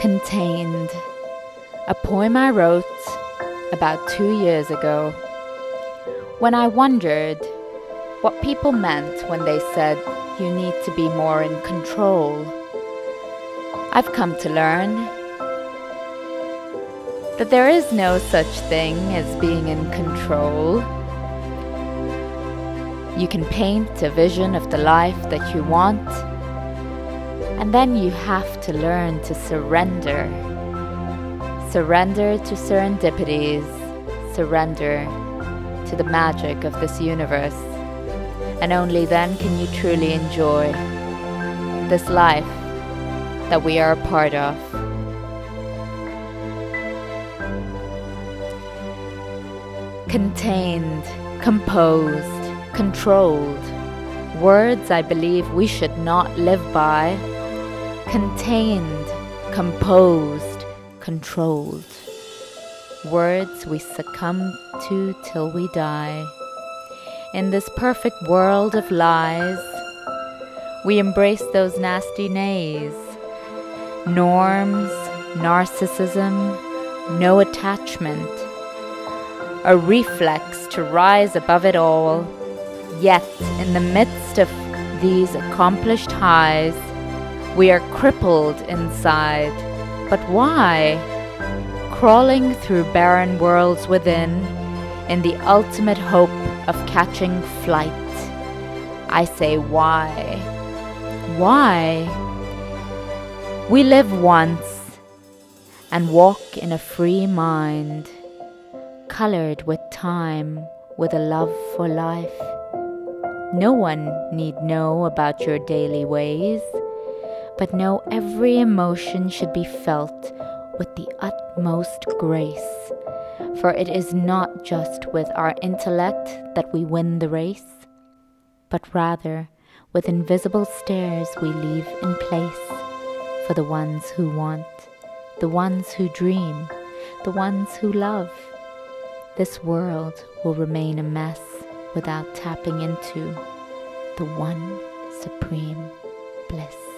Contained. A poem I wrote about two years ago when I wondered what people meant when they said you need to be more in control. I've come to learn that there is no such thing as being in control. You can paint a vision of the life that you want and then you have to learn to surrender. Surrender to serendipities, surrender to the magic of this universe. And only then can you truly enjoy this life that we are a part of. Contained, composed, controlled. Words I believe we should not live by contained, composed, controlled. Words we succumb to till we die. In this perfect world of lies, we embrace those nasty nays. Norms, narcissism, no attachment. A reflex to rise above it all. Yet, in the midst of these accomplished highs, we are crippled inside. But why? Crawling through barren worlds within, in the ultimate hope of catching flight. I say, why? Why? We live once and walk in a free mind, colored with time, with a love for life. No one need know about your daily ways but know every emotion should be felt with the utmost grace. For it is not just with our intellect that we win the race, but rather with invisible stairs we leave in place for the ones who want, the ones who dream, the ones who love. This world will remain a mess without tapping into the one supreme bliss.